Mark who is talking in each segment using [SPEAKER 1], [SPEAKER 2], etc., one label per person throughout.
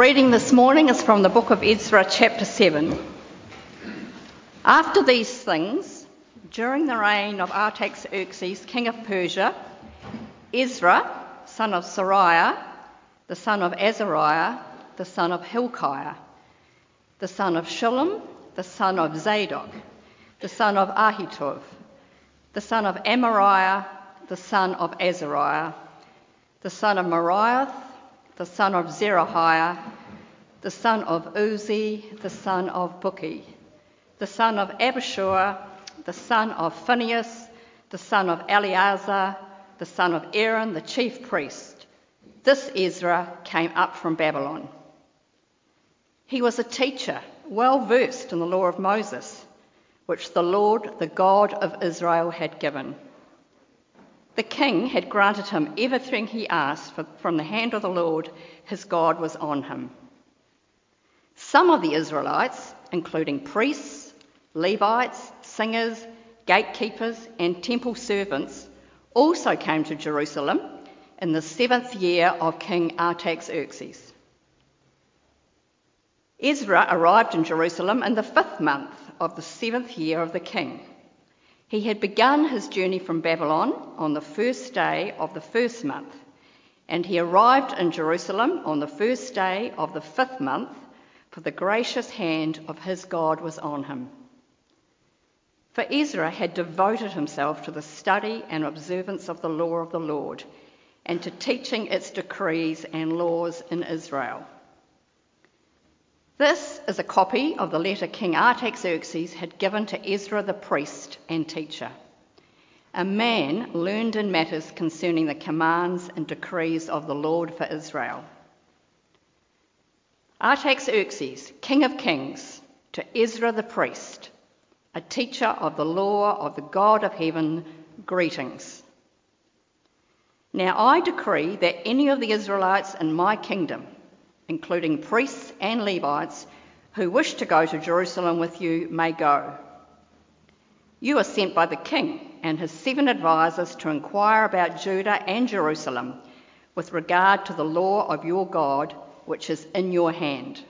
[SPEAKER 1] Reading this morning is from the book of Ezra, chapter 7. After these things, during the reign of Artaxerxes, king of Persia, Ezra, son of Seraiah, the son of Azariah, the son of Hilkiah, the son of Shallum, the son of Zadok, the son of Ahitub, the son of Amariah, the son of Azariah, the son of Meraioth, the son of Zerahiah, the son of Uzzi, the son of Bukki, the son of Abishua, the son of Phinehas, the son of Eleazar, the son of Aaron, the chief priest. This Ezra came up from Babylon. He was a teacher, well versed in the law of Moses, which the Lord, the God of Israel, had given. The king had granted him everything he asked from the hand of the Lord, his God was on him. Some of the Israelites, including priests, Levites, singers, gatekeepers, and temple servants, also came to Jerusalem in the seventh year of King Artaxerxes. Ezra arrived in Jerusalem in the fifth month of the seventh year of the king. He had begun his journey from Babylon on the first day of the first month, and he arrived in Jerusalem on the first day of the fifth month, for the gracious hand of his God was on him. For Ezra had devoted himself to the study and observance of the law of the Lord, and to teaching its decrees and laws in Israel. This is a copy of the letter King Artaxerxes had given to Ezra the priest and teacher, a man learned in matters concerning the commands and decrees of the Lord for Israel. Artaxerxes, king of kings, to Ezra the priest, a teacher of the law of the God of heaven, greetings. Now I decree that any of the Israelites in my kingdom, including priests and Levites, who wish to go to Jerusalem with you may go. You are sent by the king and his seven advisers to inquire about Judah and Jerusalem with regard to the law of your God, which is in your hand.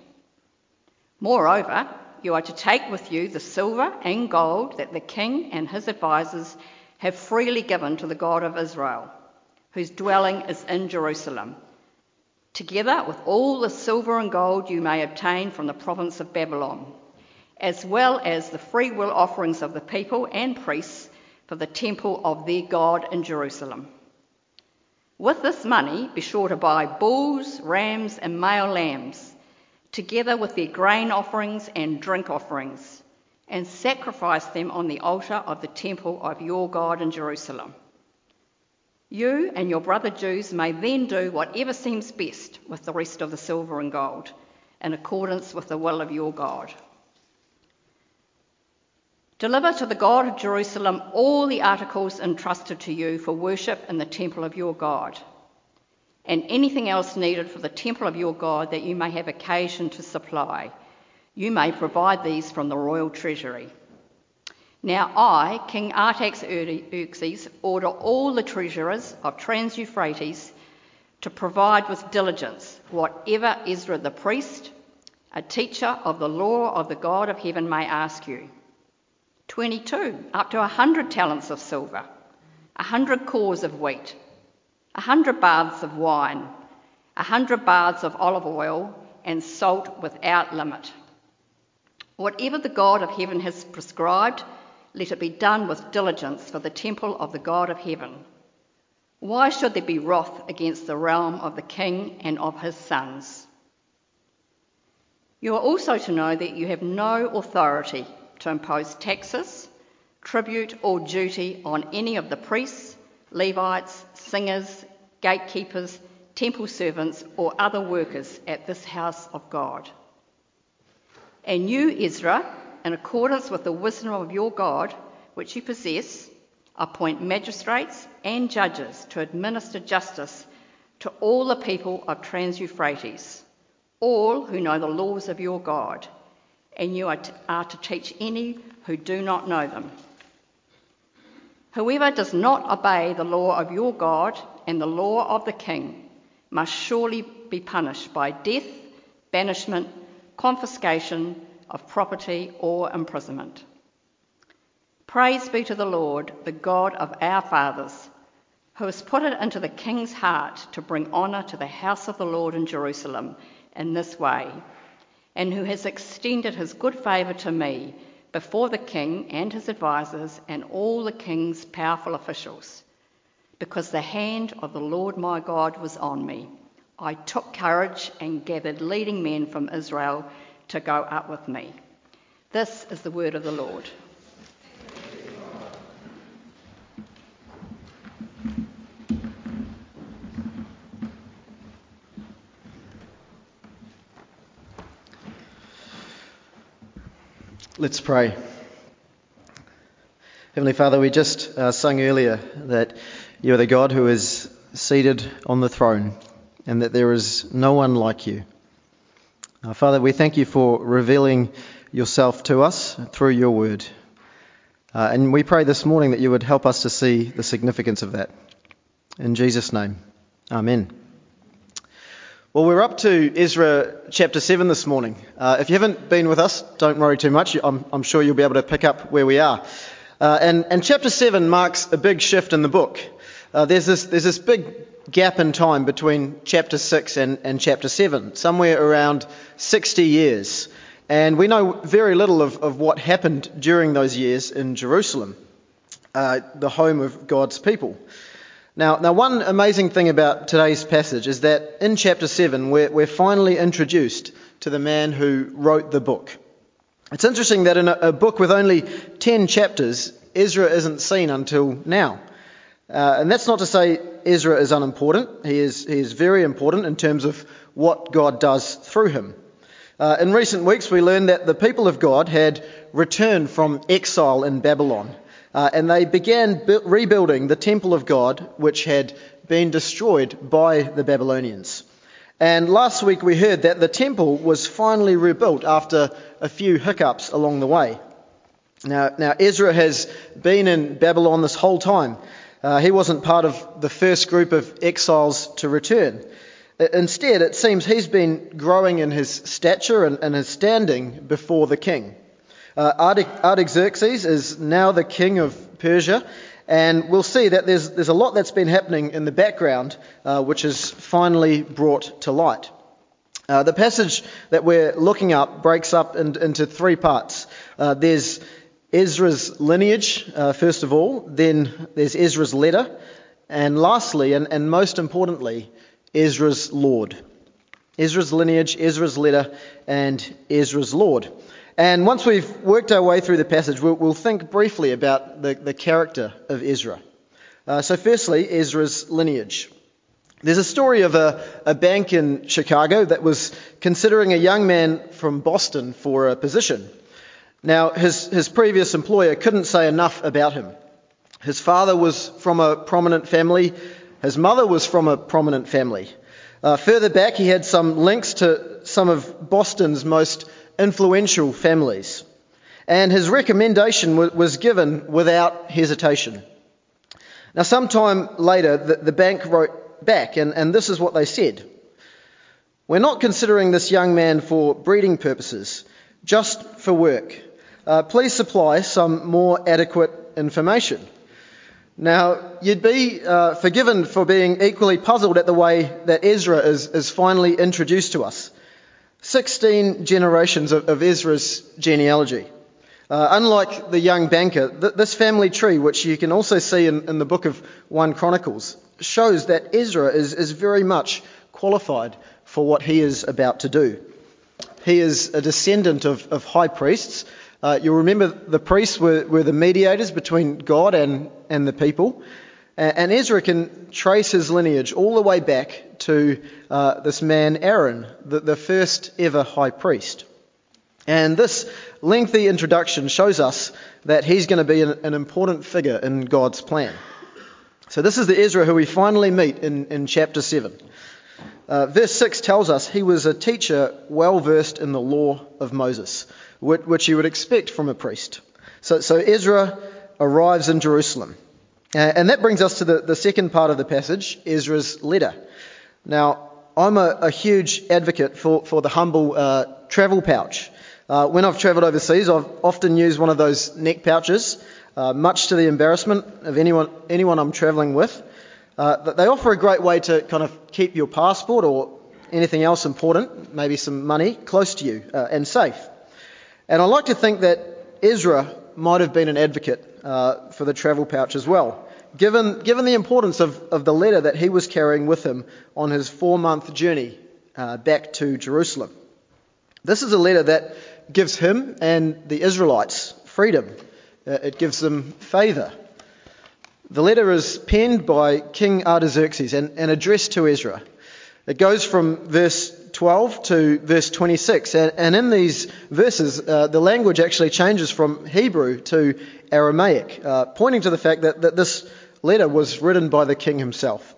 [SPEAKER 1] Moreover, you are to take with you the silver and gold that the king and his advisers have freely given to the God of Israel, whose dwelling is in Jerusalem together with all the silver and gold you may obtain from the province of Babylon, as well as the free will offerings of the people and priests for the temple of their God in Jerusalem. With this money, be sure to buy bulls, rams, and male lambs, together with their grain offerings and drink offerings, and sacrifice them on the altar of the temple of your God in Jerusalem. You and your brother Jews may then do whatever seems best with the rest of the silver and gold, in accordance with the will of your God. Deliver to the God of Jerusalem all the articles entrusted to you for worship in the temple of your God, and anything else needed for the temple of your God that you may have occasion to supply. You may provide these from the royal treasury. Now I, King Artaxerxes, order all the treasurers of Trans Euphrates to provide with diligence whatever Ezra the priest, a teacher of the law of the God of heaven, may ask you. 22, up to a 100 talents of silver, a 100 cors of wheat, a 100 baths of wine, a 100 baths of olive oil, and salt without limit. Whatever the God of heaven has prescribed, let it be done with diligence for the temple of the God of heaven. Why should there be wrath against the realm of the king and of his sons? You are also to know that you have no authority to impose taxes, tribute, or duty on any of the priests, Levites, singers, gatekeepers, temple servants, or other workers at this house of God. And you, Ezra, in accordance with the wisdom of your God, which you possess, appoint magistrates and judges to administer justice to all the people of Trans Euphrates, all who know the laws of your God, and you are to, are to teach any who do not know them. Whoever does not obey the law of your God and the law of the king must surely be punished by death, banishment, confiscation of property, or imprisonment. Praise be to the Lord, the God of our fathers, who has put it into the king's heart to bring honour to the house of the Lord in Jerusalem in this way, and who has extended his good favour to me before the king and his advisers and all the king's powerful officials. Because the hand of the Lord my God was on me, I took courage and gathered leading men from Israel to go up with me. This is the word of the Lord.
[SPEAKER 2] Let's pray. Heavenly Father, we just uh, sung earlier that you are the God who is seated on the throne and that there is no one like you. Uh, Father, we thank you for revealing yourself to us through your word. Uh, and we pray this morning that you would help us to see the significance of that. In Jesus' name, Amen. Well, we're up to Ezra chapter 7 this morning. Uh, if you haven't been with us, don't worry too much. I'm, I'm sure you'll be able to pick up where we are. Uh, and, and, chapter 7 marks a big shift in the book. Uh, there's, this, there's this big gap in time between chapter 6 and, and chapter 7, somewhere around 60 years. And we know very little of, of what happened during those years in Jerusalem, uh, the home of God's people. Now, now, one amazing thing about today's passage is that in chapter 7, we're, we're finally introduced to the man who wrote the book. It's interesting that in a, a book with only 10 chapters, Ezra isn't seen until now. Uh, and that's not to say Ezra is unimportant. He is, he is very important in terms of what God does through him. Uh, in recent weeks, we learned that the people of God had returned from exile in Babylon. Uh, and they began bu- rebuilding the temple of God, which had been destroyed by the Babylonians. And last week we heard that the temple was finally rebuilt after a few hiccups along the way. Now, now Ezra has been in Babylon this whole time. Uh, he wasn't part of the first group of exiles to return. Instead, it seems he's been growing in his stature and, and his standing before the king. Uh, Artaxerxes is now the king of Persia, and we'll see that there's, there's a lot that's been happening in the background, uh, which is finally brought to light. Uh, the passage that we're looking up breaks up in, into three parts. Uh, there's Ezra's lineage, uh, first of all, then there's Ezra's letter, and lastly, and, and most importantly, Ezra's Lord. Ezra's lineage, Ezra's letter, and Ezra's Lord. And once we've worked our way through the passage, we'll, we'll think briefly about the, the character of Ezra. Uh, so, firstly, Ezra's lineage. There's a story of a, a bank in Chicago that was considering a young man from Boston for a position. Now, his, his previous employer couldn't say enough about him. His father was from a prominent family, his mother was from a prominent family. Uh, further back, he had some links to some of Boston's most influential families. And his recommendation was given without hesitation. Now, sometime later, the, the bank wrote back, and, and this is what they said We're not considering this young man for breeding purposes, just for work. Uh, please supply some more adequate information. Now, you'd be uh, forgiven for being equally puzzled at the way that Ezra is, is finally introduced to us. 16 generations of, of Ezra's genealogy. Uh, unlike the young banker, th- this family tree, which you can also see in, in, the book of 1 Chronicles, shows that Ezra is, is very much qualified for what he is about to do. He is a descendant of, of high priests. Uh, you'll remember the priests were, were the mediators between God and, and the people. And Ezra can trace his lineage all the way back to uh, this man Aaron, the, the first ever high priest. And this lengthy introduction shows us that he's going to be an, an important figure in God's plan. So, this is the Ezra who we finally meet in, in chapter 7. Uh, verse 6 tells us he was a teacher well versed in the law of Moses, which, you would expect from a priest. So, so Ezra arrives in Jerusalem. Uh, and that brings us to the, the second part of the passage, Ezra's letter. Now, I'm a, a, huge advocate for, for the humble uh, travel pouch. Uh, when I've travelled overseas, I've often used one of those neck pouches, uh, much to the embarrassment of anyone, anyone I'm travelling with. Uh, they offer a great way to kind of keep your passport or anything else important, maybe some money, close to you uh, and safe. And I like to think that Ezra might have been an advocate uh, for the travel pouch as well, given, given the importance of, of the letter that he was carrying with him on his four month journey uh, back to Jerusalem. This is a letter that gives him and the Israelites freedom, uh, it gives them favour. The letter is penned by King Artaxerxes and, and addressed to Ezra. It goes from verse 12 to verse 26, and, in these verses, uh, the language actually changes from Hebrew to Aramaic, uh, pointing to the fact that, that this letter was written by the king himself.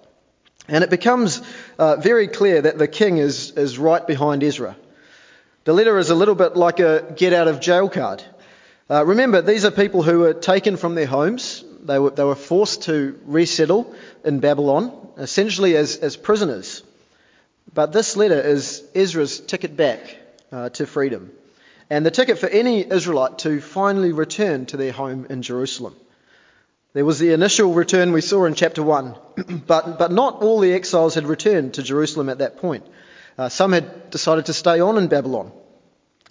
[SPEAKER 2] And it becomes uh, very clear that the king is, is right behind Ezra. The letter is a little bit like a get out of jail card. Uh, remember, these are people who were taken from their homes. They were, they were forced to resettle in Babylon, essentially as, as prisoners. But this letter is Ezra's ticket back uh, to freedom, and the ticket for any Israelite to finally return to their home in Jerusalem. There was the initial return we saw in chapter 1, but, but not all the exiles had returned to Jerusalem at that point. Uh, some had decided to stay on in Babylon.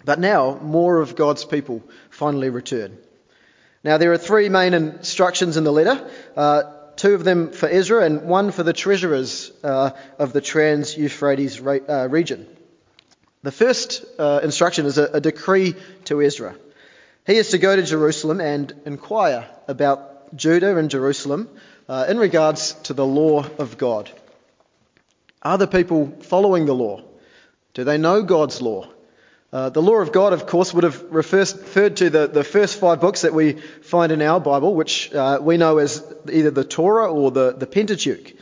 [SPEAKER 2] But now, more of God's people finally return. Now, there are three main instructions in the letter. Uh, two of them for Ezra and one for the treasurers uh, of the Trans Euphrates re- uh, region. The first uh, instruction is a, a, decree to Ezra. He is to go to Jerusalem and inquire about Judah and Jerusalem uh, in regards to the law of God. Are the people following the law? Do they know God's law? Uh, the law of God, of course, would have referred to the, the first five books that we find in our Bible, which uh, we know as either the Torah or the, the Pentateuch.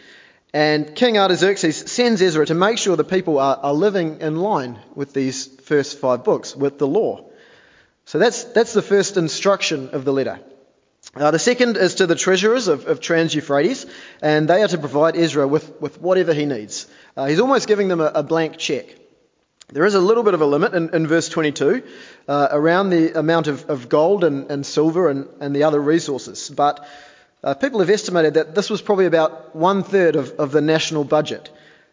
[SPEAKER 2] And King Artaxerxes sends Ezra to make sure the people are, are living in line with these first five books, with the law. So that's, that's the first instruction of the letter. Uh, the second is to the treasurers of, of Trans Euphrates, and they are to provide Ezra with, with whatever he needs. Uh, he's almost giving them a, a blank check. There is a little bit of a limit in, in verse 22 uh, around the amount of, of gold and, and silver and, and, the other resources, but uh, people have estimated that this was probably about one third of, of the national budget.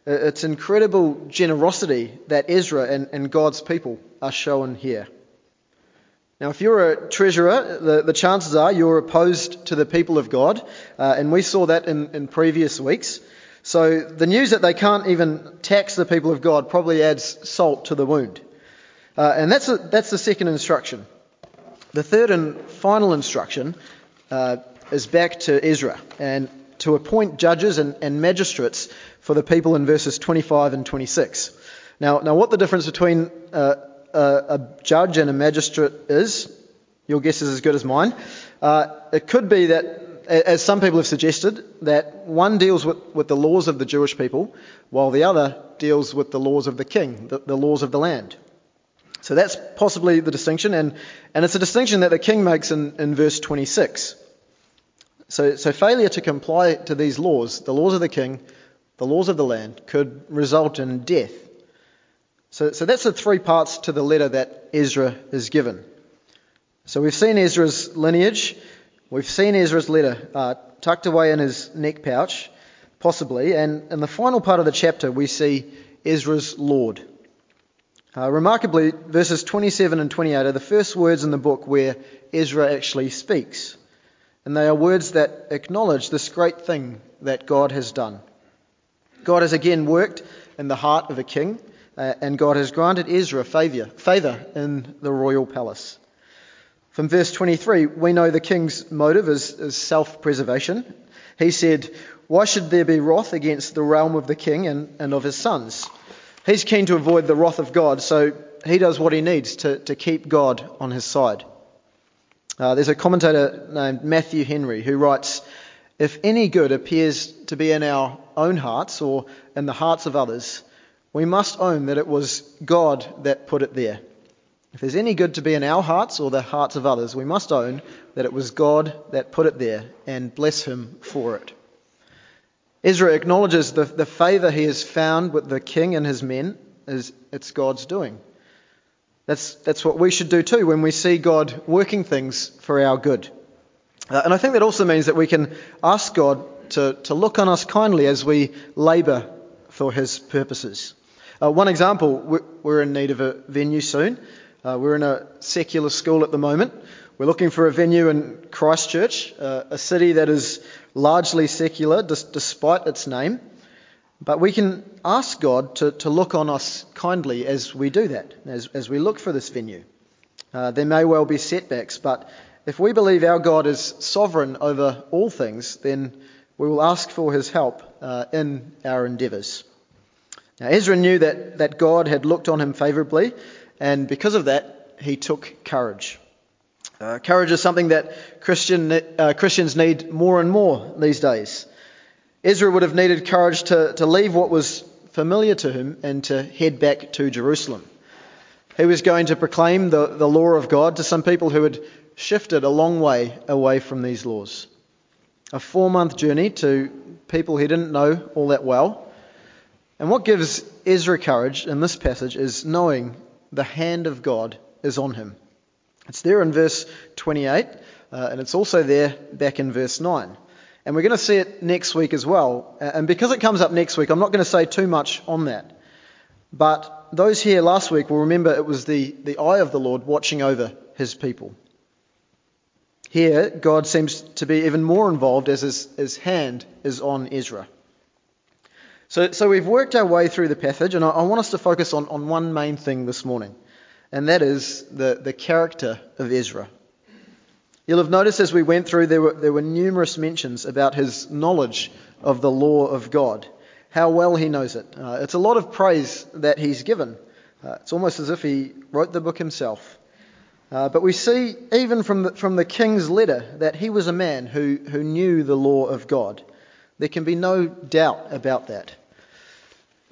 [SPEAKER 2] Uh, it's incredible generosity that Ezra and, and God's people are shown here. Now, if you're a treasurer, the, the chances are you're opposed to the people of God, uh, and we saw that in, in previous weeks. So the news that they can't even tax the people of God probably adds salt to the wound. Uh, and that's, a, that's the second instruction. The third and final instruction uh, is back to Ezra and to appoint judges and, and, magistrates for the people in verses 25 and 26. Now, now what the difference between uh, a, a, judge and a magistrate is, your guess is as good as mine. Uh, it could be that as some people have suggested, that one deals with, with the laws of the Jewish people, while the other deals with the laws of the king, the, the laws of the land. So that's possibly the distinction, and, and it's a distinction that the king makes in, in verse 26. So, so failure to comply to these laws, the laws of the king, the laws of the land, could result in death. So, so that's the three parts to the letter that Ezra is given. So we've seen Ezra's lineage. We've seen Ezra's letter uh, tucked away in his neck pouch, possibly, and in the final part of the chapter, we see Ezra's Lord. Uh, remarkably, verses 27 and 28 are the first words in the book where Ezra actually speaks, and they are words that acknowledge this great thing that God has done. God has again worked in the heart of a king, uh, and God has granted Ezra favour, favour in the royal palace. From verse 23, we know the king's motive is, is self preservation. He said, Why should there be wrath against the realm of the king and, and of his sons? He's keen to avoid the wrath of God, so he does what he needs to, to keep God on his side. Uh, there's a commentator named Matthew Henry who writes If any good appears to be in our own hearts or in the hearts of others, we must own that it was God that put it there. If there's any good to be in our hearts or the hearts of others, we must own that it was God that put it there and bless Him for it. Ezra acknowledges the, the favour he has found with the king and his men is it's God's doing. That's, that's what we should do too when we see God working things for our good. Uh, and I think that also means that we can ask God to, to look on us kindly as we labour for his purposes. Uh, one example, we're in need of a venue soon. Uh, we're in a secular school at the moment. We're looking for a venue in Christchurch, uh, a city that is largely secular despite its name. But we can ask God to, to look on us kindly as we do that, as, as we look for this venue. Uh, there may well be setbacks, but if we believe our God is sovereign over all things, then we will ask for his help uh, in our endeavours. Now, Ezra knew that, that God had looked on him favourably, and because of that, he took courage. Uh, courage is something that Christian, uh, Christians need more and more these days. Ezra would have needed courage to, to leave what was familiar to him and to head back to Jerusalem. He was going to proclaim the, the law of God to some people who had shifted a long way away from these laws. A four month journey to people he didn't know all that well. And what gives Ezra courage in this passage is knowing the hand of God is on him. It's there in verse 28, uh, and it's also there back in verse 9. And we're going to see it next week as well. And because it comes up next week, I'm not going to say too much on that. But those here last week will remember it was the, the eye of the Lord watching over his people. Here, God seems to be even more involved as his, his hand is on Ezra. So, so we've worked our way through the passage, and I, I want us to focus on, on one main thing this morning, and that is the, the character of Ezra. You'll have noticed as we went through, there were, there were numerous mentions about his knowledge of the law of God, how well he knows it. Uh, it's a lot of praise that he's given. Uh, it's almost as if he wrote the book himself. Uh, but we see, even from the, from the king's letter, that he was a man who, who knew the law of God. There can be no doubt about that.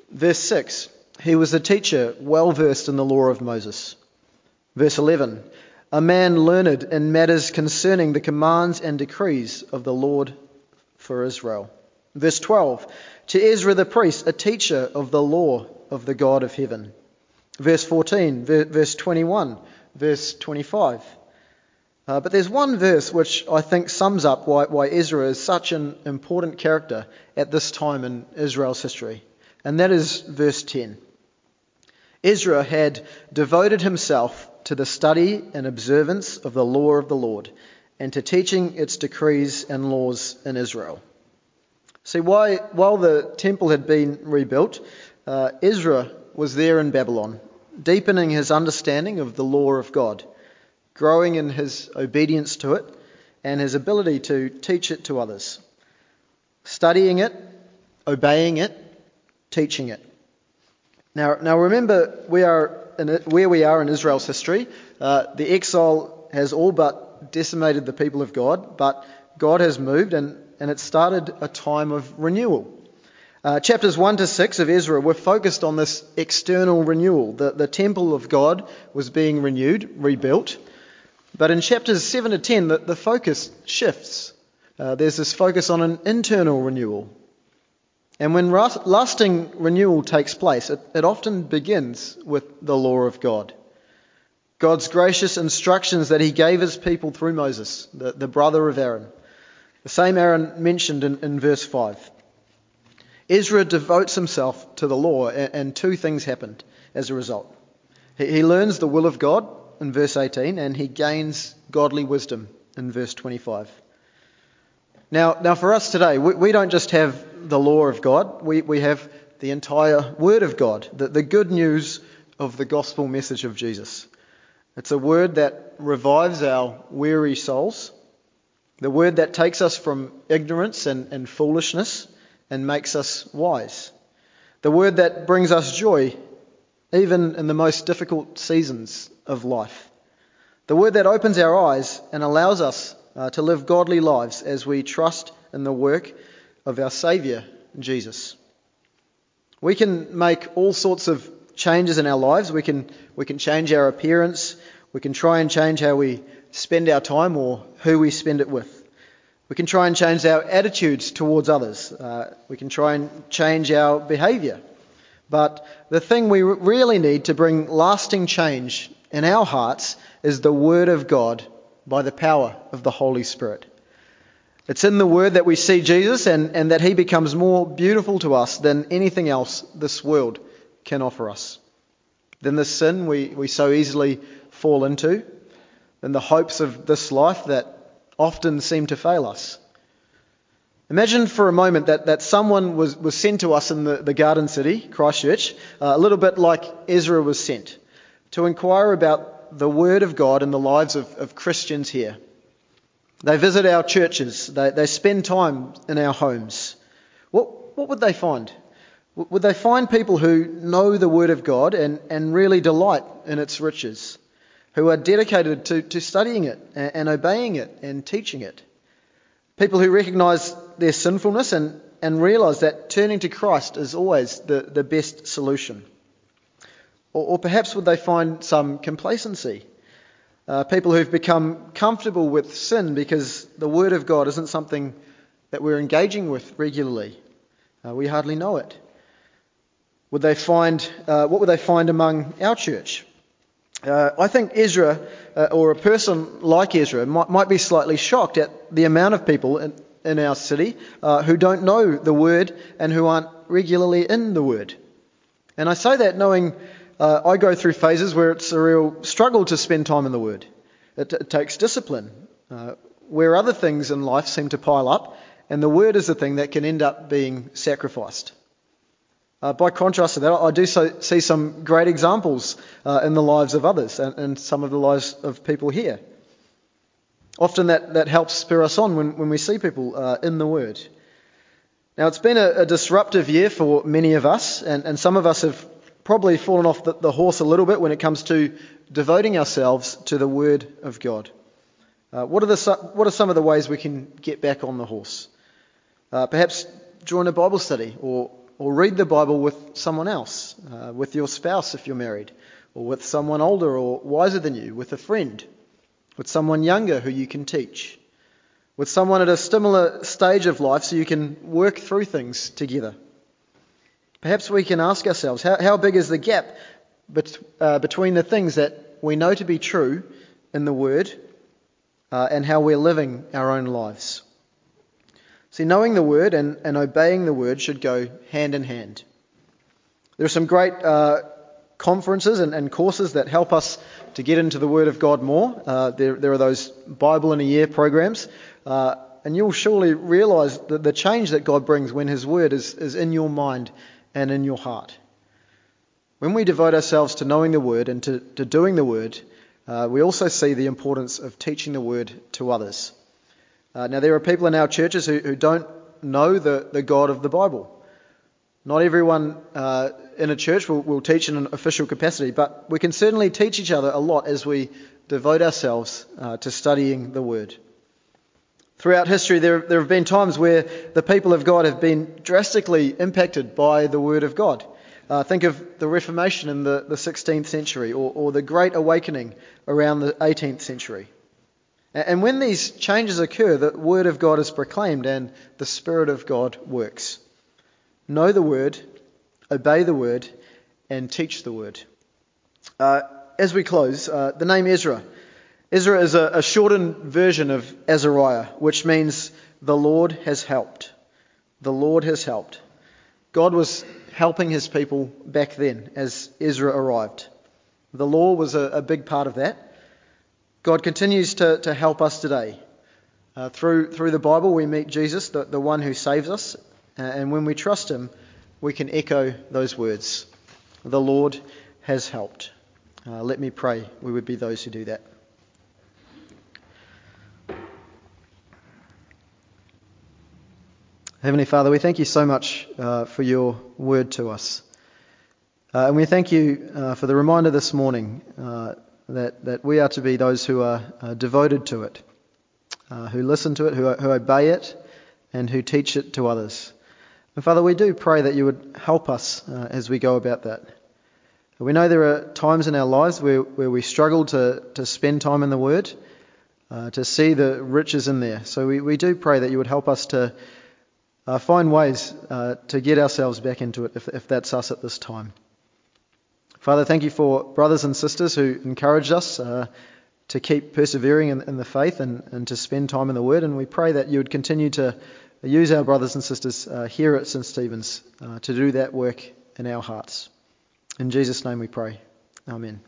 [SPEAKER 2] Verse 6 He was a teacher well versed in the law of Moses. Verse 11 a man learned in matters concerning the commands and decrees of the Lord for Israel. Verse 12 To Ezra the priest, a teacher of the law of the God of heaven. Verse 14, verse 21, verse 25. Uh, but there's one verse which I think sums up why, why Ezra is such an important character at this time in Israel's history, and that is verse 10. Ezra had devoted himself to the study and observance of the law of the Lord, and to teaching its decrees and laws in Israel. See, why, while the temple had been rebuilt, uh, Ezra was there in Babylon, deepening his understanding of the law of God, growing in his obedience to it, and his ability to teach it to others, studying it, obeying it, teaching it. Now, now remember, we are in where we are in Israel's history, uh, the exile has all but decimated the people of God, but God has moved and, and it started a time of renewal. Uh, chapters 1 to 6 of Ezra were focused on this external renewal. The, the temple of God was being renewed, rebuilt. But in chapters 7 to 10, the, the focus shifts. Uh, there's this focus on an internal renewal. And when lasting renewal takes place, it, it often begins with the law of God. God's gracious instructions that he gave his people through Moses, the, the brother of Aaron. The same Aaron mentioned in, in verse 5. Ezra devotes himself to the law, and, and two things happened as a result. He, he learns the will of God in verse 18, and he gains godly wisdom in verse 25. Now, now for us today, we, we don't just have the law of God, we, we have the entire Word of God, the, the good news of the gospel message of Jesus. It's a word that revives our weary souls, the word that takes us from ignorance and, and foolishnness and makes us wise, the word that brings us joy even in the most difficult seasons of life, the word that opens our eyes and allows us uh, to live godly lives as we trust in the work of our Saviour, Jesus. We can make all sorts of changes in our lives. We can, we can change our appearance. We can try and change how we spend our time or who we spend it with. We can try and change our attitudes towards others. Uh, we can try and change our behaviour. But the thing we really need to bring lasting change in our hearts is the Word of God by the power of the Holy Spirit. It's in the Word that we see Jesus and, and that He becomes more beautiful to us than anything else this world can offer us. Than the sin we, we so easily fall into, than the hopes of this life that often seem to fail us. Imagine for a moment that, that someone was, was sent to us in the, the garden city, Christchurch, uh, a little bit like Ezra was sent, to inquire about the Word of God in the lives of, of Christians here. They visit our churches, they, they spend time in our homes. What, what would they find? Would they find people who know the Word of God and, and really delight in its riches? Who are dedicated to, to studying it and, and obeying it and teaching it? People who recognise their sinfulness and, and realise that turning to Christ is always the, the best solution. Or, or perhaps would they find some complacency? Uh, people who've become comfortable with sin because the Word of God isn't something that we're engaging with regularly. Uh, we hardly know it. Would they find, uh, what would they find among our church? Uh, I think Ezra, uh, or a person like Ezra, might, might, be slightly shocked at the amount of people in, in our city uh, who don't know the Word and who aren't regularly in the Word. And I say that knowing uh, I go through phases where it's a real struggle to spend time in the Word. It, it takes discipline. Uh, where other things in life seem to pile up, and the Word is the thing that can end up being sacrificed. Uh, by contrast to that, I do so, see some great examples uh, in the lives of others and, and, some of the lives of people here. Often that, that helps spur us on when, when we see people uh, in the Word. Now, it's been a, a, disruptive year for many of us, and, and some of us have probably fallen off the, horse a little bit when it comes to devoting ourselves to the Word of God. Uh, what, are the, what are some of the ways we can get back on the horse? Uh, perhaps join a Bible study or, or read the Bible with someone else, uh, with your spouse if you're married, or with someone older or wiser than you, with a friend, with someone younger who you can teach, with someone at a similar stage of life so you can work through things together. Perhaps we can ask ourselves how, how big is the gap bet, uh, between the things that we know to be true in the Word uh, and how we're living our own lives? See, knowing the Word and, and obeying the Word should go hand in hand. There are some great uh, conferences and, and, courses that help us to get into the Word of God more. Uh, there, there, are those Bible in a Year programs. Uh, and you'll surely realize that the change that God brings when His Word is, is in your mind and in your heart. When we devote ourselves to knowing the Word and to, to doing the Word, uh, we also see the importance of teaching the Word to others. Uh, now, there are people in our churches who, who don't know the, the God of the Bible. Not everyone uh, in a church will, will teach in an official capacity, but we can certainly teach each other a lot as we devote ourselves uh, to studying the Word. Throughout history, there, there have been times where the people of God have been drastically impacted by the Word of God. Uh, think of the Reformation in the, the 16th century or, or, the Great Awakening around the 18th century. And when these changes occur, the Word of God is proclaimed and the Spirit of God works. Know the Word, obey the Word, and teach the Word. Uh, as we close, uh, the name Ezra Ezra is a, a shortened version of Azariah, which means the Lord has helped. The Lord has helped. God was helping his people back then as Ezra arrived. The law was a, a big part of that. God continues to, to help us today. Uh, through, through the Bible, we meet Jesus, the, the one who saves us, uh, and when we trust him, we can echo those words The Lord has helped. Uh, let me pray we would be those who do that. Heavenly Father, we thank you so much uh, for your word to us. Uh, and we thank you uh, for the reminder this morning uh, that, that we are to be those who are uh, devoted to it, uh, who listen to it, who, who obey it, and who teach it to others. And Father, we do pray that you would help us as we go about that. We know there are times in our lives where, where we struggle to, to spend time in the Word, to see the riches in there. So we, we do pray that you would help us to uh, find ways uh, to get ourselves back into it if, if that's us at this time. Father, thank you for brothers and sisters who encouraged us uh, to keep persevering in, in the faith and, and, to spend time in the Word. And we pray that you would continue to use our brothers and sisters uh, here at St. Stephen's uh, to do that work in our hearts. In Jesus' name we pray. Amen.